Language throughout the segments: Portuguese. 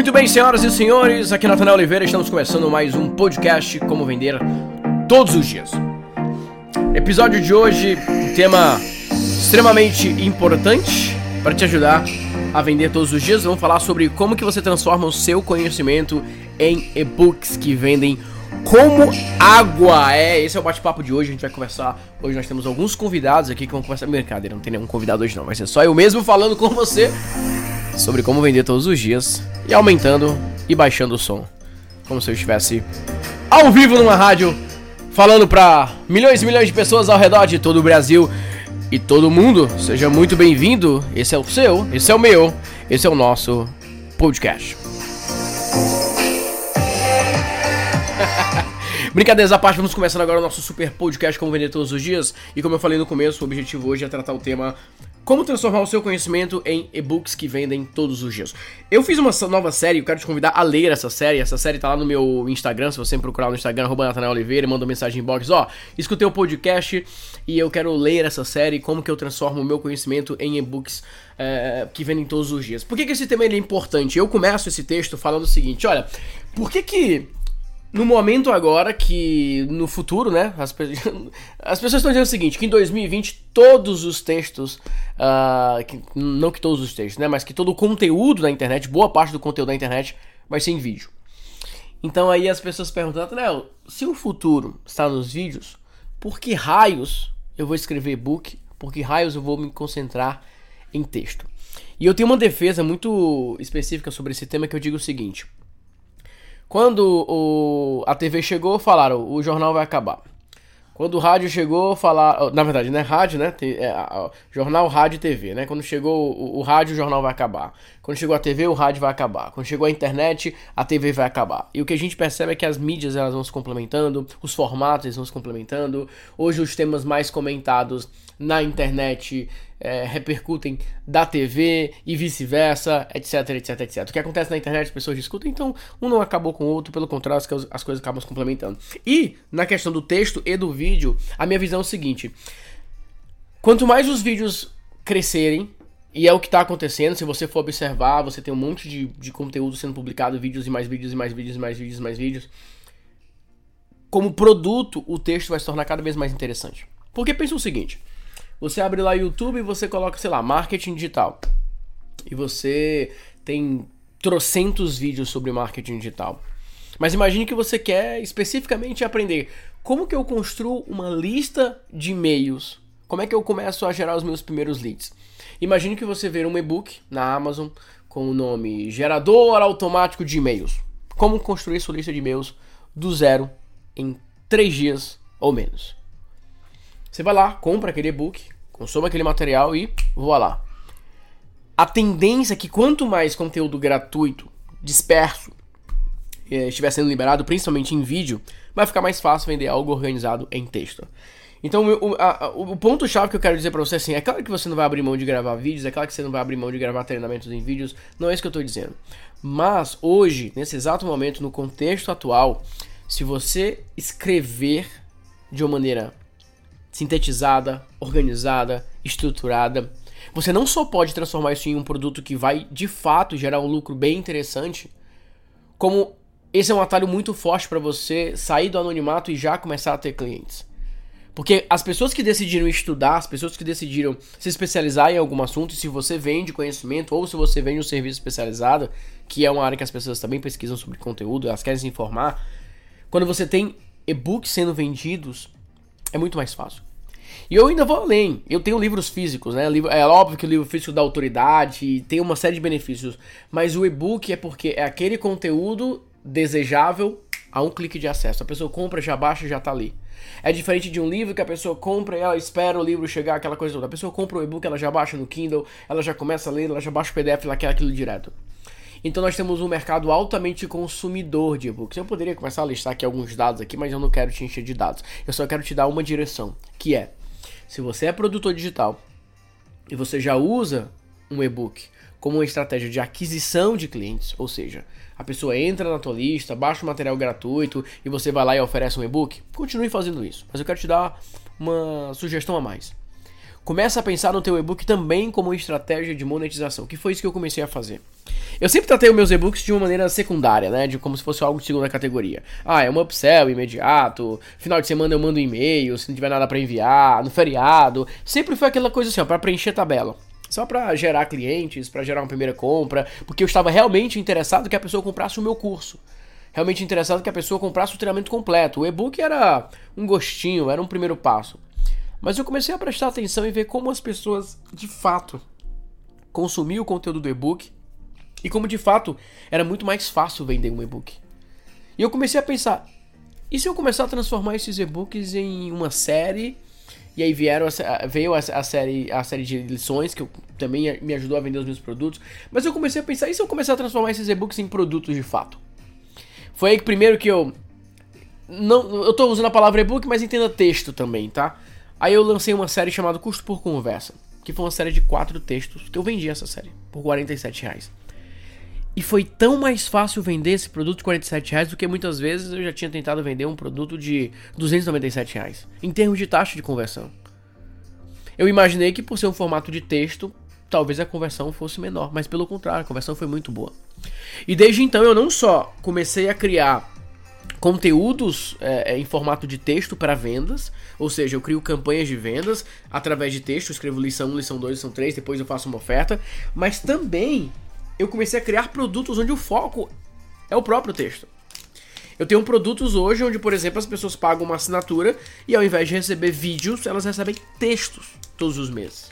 Muito bem, senhoras e senhores, aqui é Natanael Oliveira, estamos começando mais um podcast Como Vender Todos os Dias. Episódio de hoje, um tema extremamente importante para te ajudar a vender todos os dias. Vamos falar sobre como que você transforma o seu conhecimento em e-books que vendem como água. É, esse é o bate-papo de hoje, a gente vai conversar. Hoje nós temos alguns convidados aqui que vão conversar. Brincadeira, não tem nenhum convidado hoje não, vai ser só eu mesmo falando com você sobre como vender todos os dias e aumentando e baixando o som. Como se eu estivesse ao vivo numa rádio falando para milhões e milhões de pessoas ao redor de todo o Brasil e todo mundo. Seja muito bem-vindo. Esse é o seu, esse é o meu, esse é o nosso podcast. Brincadeiras à parte, vamos começando agora o nosso super podcast Como Vender Todos os Dias. E como eu falei no começo, o objetivo hoje é tratar o tema como transformar o seu conhecimento em e-books que vendem todos os dias. Eu fiz uma nova série, eu quero te convidar a ler essa série. Essa série tá lá no meu Instagram, se você me procurar no Instagram, arroba Oliveira, manda uma mensagem em box, ó, escutei o podcast e eu quero ler essa série, como que eu transformo o meu conhecimento em e-books é, que vendem todos os dias. Por que, que esse tema é importante? Eu começo esse texto falando o seguinte, olha, por que que no momento agora que no futuro, né, as, pe as pessoas estão dizendo o seguinte, que em 2020 todos os textos, uh, que, não que todos os textos, né, mas que todo o conteúdo da internet, boa parte do conteúdo da internet vai ser em vídeo. Então aí as pessoas perguntam, Nathanael, se o futuro está nos vídeos, por que raios eu vou escrever e-book? Por que raios eu vou me concentrar em texto? E eu tenho uma defesa muito específica sobre esse tema que eu digo o seguinte: quando o, a TV chegou, falaram: o jornal vai acabar. Quando o rádio chegou, falaram. Na verdade, né? Rádio, né? Tem, é, jornal, rádio e TV, né? Quando chegou o, o, rádio, o jornal vai acabar. Quando chegou a TV, o rádio vai acabar. Quando chegou a internet, a TV vai acabar. E o que a gente percebe é que as mídias elas vão se complementando, os formatos vão se complementando. Hoje, os temas mais comentados na internet é, repercutem da TV e vice-versa, etc, etc, etc. O que acontece na internet, as pessoas discutem, então um não acabou com o outro, pelo contrário, as, as coisas acabam se complementando. E, na questão do texto e do vídeo, a minha visão é o seguinte: quanto mais os vídeos crescerem, e é o que está acontecendo, se você for observar, você tem um monte de, de conteúdo sendo publicado, vídeos e mais vídeos e mais vídeos e mais vídeos e mais vídeos. Como produto, o texto vai se tornar cada vez mais interessante. Porque pensa o seguinte: você abre lá YouTube e você coloca, sei lá, marketing digital. E você tem trocentos vídeos sobre marketing digital. Mas imagine que você quer especificamente aprender como que eu construo uma lista de e-mails. Como é que eu começo a gerar os meus primeiros leads? Imagine que você vê um e-book na Amazon com o nome Gerador Automático de E-mails. Como construir sua lista de e-mails do zero em três dias ou menos. Você vai lá, compra aquele e-book, consome aquele material e voa lá. A tendência é que quanto mais conteúdo gratuito, disperso, eh, estiver sendo liberado, principalmente em vídeo, vai ficar mais fácil vender algo organizado em texto. Então, o, o ponto-chave que eu quero dizer pra você assim: é claro que você não vai abrir mão de gravar vídeos, é claro que você não vai abrir mão de gravar treinamentos em vídeos, não é isso que eu tô dizendo. Mas hoje, nesse exato momento, no contexto atual, se você escrever de uma maneira sintetizada, organizada, estruturada. Você não só pode transformar isso em um produto que vai de fato gerar um lucro bem interessante, como esse é um atalho muito forte para você sair do anonimato e já começar a ter clientes. Porque as pessoas que decidiram estudar, as pessoas que decidiram se especializar em algum assunto, se você vende conhecimento ou se você vende um serviço especializado, que é uma área que as pessoas também pesquisam sobre conteúdo, elas querem se informar, quando você tem e-books sendo vendidos, é muito mais fácil. E eu ainda vou além. Eu tenho livros físicos, né? É óbvio que o livro físico dá autoridade, tem uma série de benefícios. Mas o e-book é porque é aquele conteúdo desejável a um clique de acesso. A pessoa compra, já baixa, já tá ali. É diferente de um livro que a pessoa compra e ela espera o livro chegar, aquela coisa toda. A pessoa compra o e-book, ela já baixa no Kindle, ela já começa a ler, ela já baixa o PDF, ela quer aquilo direto. Então nós temos um mercado altamente consumidor de e-books. Eu poderia começar a listar aqui alguns dados aqui, mas eu não quero te encher de dados. Eu só quero te dar uma direção, que é: se você é produtor digital e você já usa um e-book como uma estratégia de aquisição de clientes, ou seja, a pessoa entra na tua lista, baixa o material gratuito e você vai lá e oferece um e-book, continue fazendo isso. Mas eu quero te dar uma sugestão a mais. começa a pensar no teu e-book também como estratégia de monetização, que foi isso que eu comecei a fazer. Eu sempre tratei os meus e-books de uma maneira secundária, né? De como se fosse algo de segunda categoria. Ah, é um upsell imediato, final de semana eu mando um e-mail, se não tiver nada para enviar, no feriado. Sempre foi aquela coisa assim, ó, pra preencher tabela. Só para gerar clientes, para gerar uma primeira compra, porque eu estava realmente interessado que a pessoa comprasse o meu curso realmente interessado que a pessoa comprasse o treinamento completo. O e-book era um gostinho, era um primeiro passo. Mas eu comecei a prestar atenção e ver como as pessoas de fato consumiam o conteúdo do e-book e como de fato era muito mais fácil vender um e-book. E eu comecei a pensar: e se eu começar a transformar esses e-books em uma série? E aí vieram a, veio a, a, série, a série de lições, que eu, também me ajudou a vender os meus produtos. Mas eu comecei a pensar: e se eu começar a transformar esses e-books em produtos de fato? Foi aí que primeiro que eu. Não, eu tô usando a palavra e-book, mas entenda texto também, tá? Aí eu lancei uma série chamada Custo por Conversa, que foi uma série de quatro textos, que eu vendi essa série por 47 reais. E foi tão mais fácil vender esse produto de 47 reais do que muitas vezes eu já tinha tentado vender um produto de 297 reais, em termos de taxa de conversão. Eu imaginei que por ser um formato de texto, talvez a conversão fosse menor, mas pelo contrário, a conversão foi muito boa. E desde então eu não só comecei a criar conteúdos é, em formato de texto para vendas, ou seja, eu crio campanhas de vendas através de texto, escrevo lição 1, lição 2, lição 3, depois eu faço uma oferta, mas também eu comecei a criar produtos onde o foco é o próprio texto. Eu tenho produtos hoje onde, por exemplo, as pessoas pagam uma assinatura e ao invés de receber vídeos, elas recebem textos todos os meses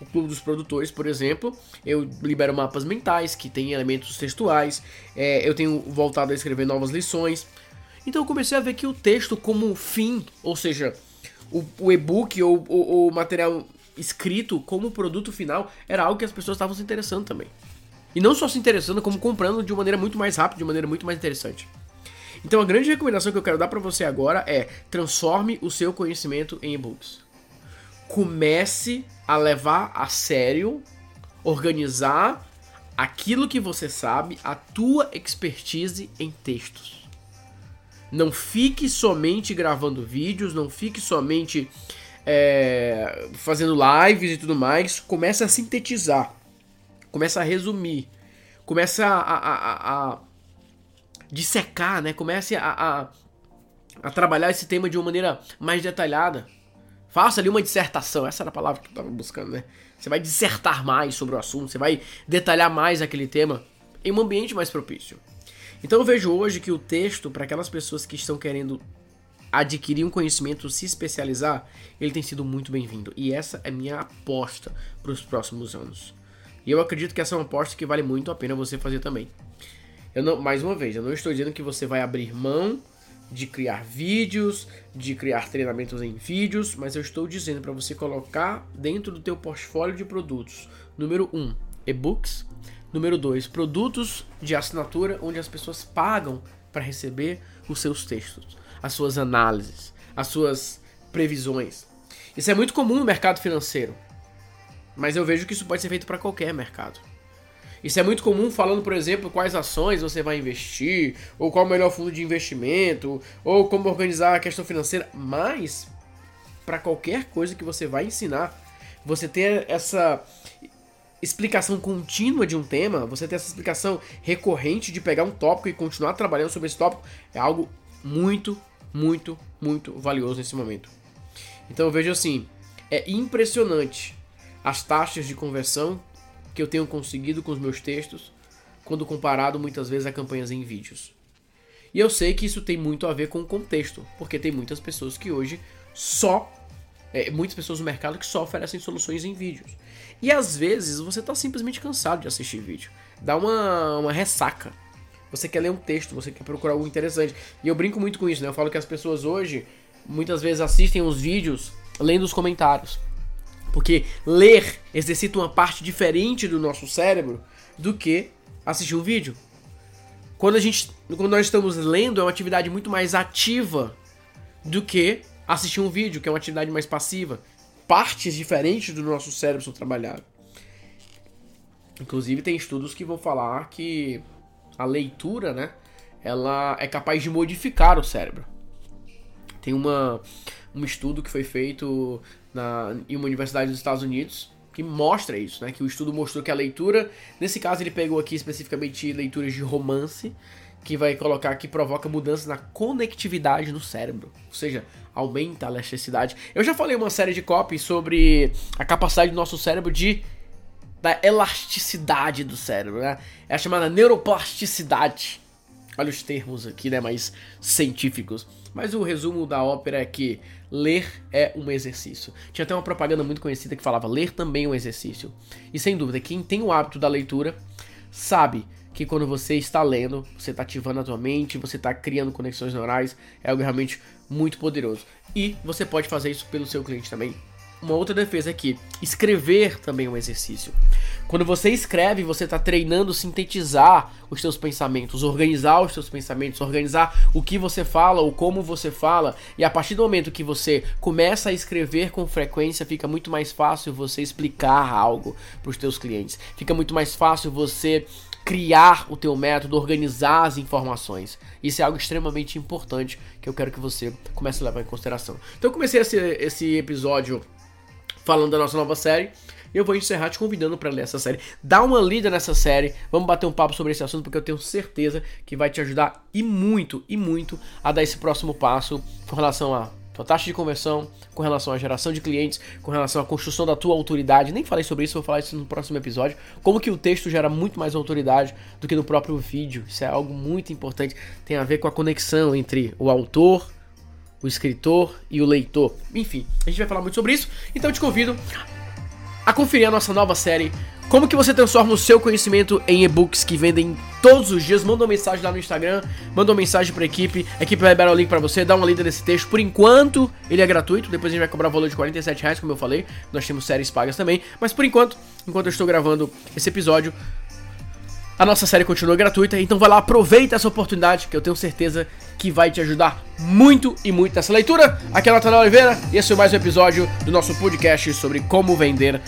o Clube dos Produtores, por exemplo, eu libero mapas mentais que tem elementos textuais, é, eu tenho voltado a escrever novas lições. Então eu comecei a ver que o texto como fim, ou seja, o, o e-book ou o material escrito como produto final, era algo que as pessoas estavam se interessando também. E não só se interessando, como comprando de maneira muito mais rápida, de maneira muito mais interessante. Então a grande recomendação que eu quero dar para você agora é transforme o seu conhecimento em e-books comece a levar a sério, organizar aquilo que você sabe, a tua expertise em textos. Não fique somente gravando vídeos, não fique somente é, fazendo lives e tudo mais. Comece a sintetizar, comece a resumir, comece a, a, a, a dissecar, né? Comece a, a trabalhar esse tema de uma maneira mais detalhada. Faça ali uma dissertação, essa era a palavra que eu estava buscando, né? Você vai dissertar mais sobre o assunto, você vai detalhar mais aquele tema em um ambiente mais propício. Então eu vejo hoje que o texto, para aquelas pessoas que estão querendo adquirir um conhecimento, se especializar, ele tem sido muito bem-vindo. E essa é minha aposta para os próximos anos. E eu acredito que essa é uma aposta que vale muito a pena você fazer também. Eu não, mais uma vez, eu não estou dizendo que você vai abrir mão de criar vídeos, de criar treinamentos em vídeos, mas eu estou dizendo para você colocar dentro do teu portfólio de produtos, número 1, um, e-books, número 2, produtos de assinatura onde as pessoas pagam para receber os seus textos, as suas análises, as suas previsões. Isso é muito comum no mercado financeiro, mas eu vejo que isso pode ser feito para qualquer mercado. Isso é muito comum falando, por exemplo, quais ações você vai investir, ou qual o melhor fundo de investimento, ou como organizar a questão financeira, mas para qualquer coisa que você vai ensinar, você ter essa explicação contínua de um tema, você ter essa explicação recorrente de pegar um tópico e continuar trabalhando sobre esse tópico, é algo muito, muito, muito valioso nesse momento. Então eu vejo assim, é impressionante as taxas de conversão que eu tenho conseguido com os meus textos, quando comparado muitas vezes a campanhas em vídeos. E eu sei que isso tem muito a ver com o contexto, porque tem muitas pessoas que hoje só. É, muitas pessoas no mercado que só oferecem soluções em vídeos. E às vezes você está simplesmente cansado de assistir vídeo. Dá uma, uma ressaca. Você quer ler um texto, você quer procurar algo interessante. E eu brinco muito com isso, né? Eu falo que as pessoas hoje muitas vezes assistem os vídeos lendo os comentários. Porque ler exercita uma parte diferente do nosso cérebro do que assistir um vídeo. Quando a gente, quando nós estamos lendo, é uma atividade muito mais ativa do que assistir um vídeo, que é uma atividade mais passiva. Partes diferentes do nosso cérebro são trabalhadas. Inclusive tem estudos que vão falar que a leitura, né, ela é capaz de modificar o cérebro. Tem uma, um estudo que foi feito na, em uma universidade dos Estados Unidos que mostra isso, né? Que o estudo mostrou que a leitura, nesse caso ele pegou aqui especificamente leituras de romance, que vai colocar que provoca mudanças na conectividade no cérebro, ou seja, aumenta a elasticidade. Eu já falei uma série de copies sobre a capacidade do nosso cérebro de da elasticidade do cérebro, né? É a chamada neuroplasticidade. Olha os termos aqui, né, mais científicos. Mas o resumo da ópera é que ler é um exercício. Tinha até uma propaganda muito conhecida que falava ler também é um exercício. E sem dúvida, quem tem o hábito da leitura sabe que quando você está lendo, você está ativando a tua mente, você está criando conexões neurais, é algo realmente muito poderoso. E você pode fazer isso pelo seu cliente também. Uma outra defesa aqui, escrever também é um exercício. Quando você escreve, você está treinando sintetizar os seus pensamentos, organizar os seus pensamentos, organizar o que você fala, o como você fala. E a partir do momento que você começa a escrever com frequência, fica muito mais fácil você explicar algo para os seus clientes. Fica muito mais fácil você criar o teu método, organizar as informações. Isso é algo extremamente importante que eu quero que você comece a levar em consideração. Então eu comecei esse, esse episódio falando da nossa nova série eu vou encerrar te convidando para ler essa série. Dá uma lida nessa série, vamos bater um papo sobre esse assunto, porque eu tenho certeza que vai te ajudar e muito, e muito a dar esse próximo passo com relação a tua taxa de conversão, com relação à geração de clientes, com relação à construção da tua autoridade. Nem falei sobre isso, vou falar isso no próximo episódio. Como que o texto gera muito mais autoridade do que no próprio vídeo. Isso é algo muito importante. Tem a ver com a conexão entre o autor, o escritor e o leitor. Enfim, a gente vai falar muito sobre isso. Então eu te convido a conferir a nossa nova série como que você transforma o seu conhecimento em e-books que vendem todos os dias? Manda uma mensagem lá no Instagram, manda uma mensagem pra equipe, a equipe vai liberar o link pra você, dá uma lida nesse texto. Por enquanto, ele é gratuito, depois a gente vai cobrar o valor de 47 reais, como eu falei. Nós temos séries pagas também, mas por enquanto, enquanto eu estou gravando esse episódio, a nossa série continua gratuita, então vai lá, aproveita essa oportunidade que eu tenho certeza que vai te ajudar muito e muito nessa leitura. Aqui é o Nathanael Oliveira e esse é mais um episódio do nosso podcast sobre como vender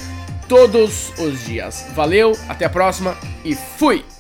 todos os dias. Valeu, até a próxima e fui!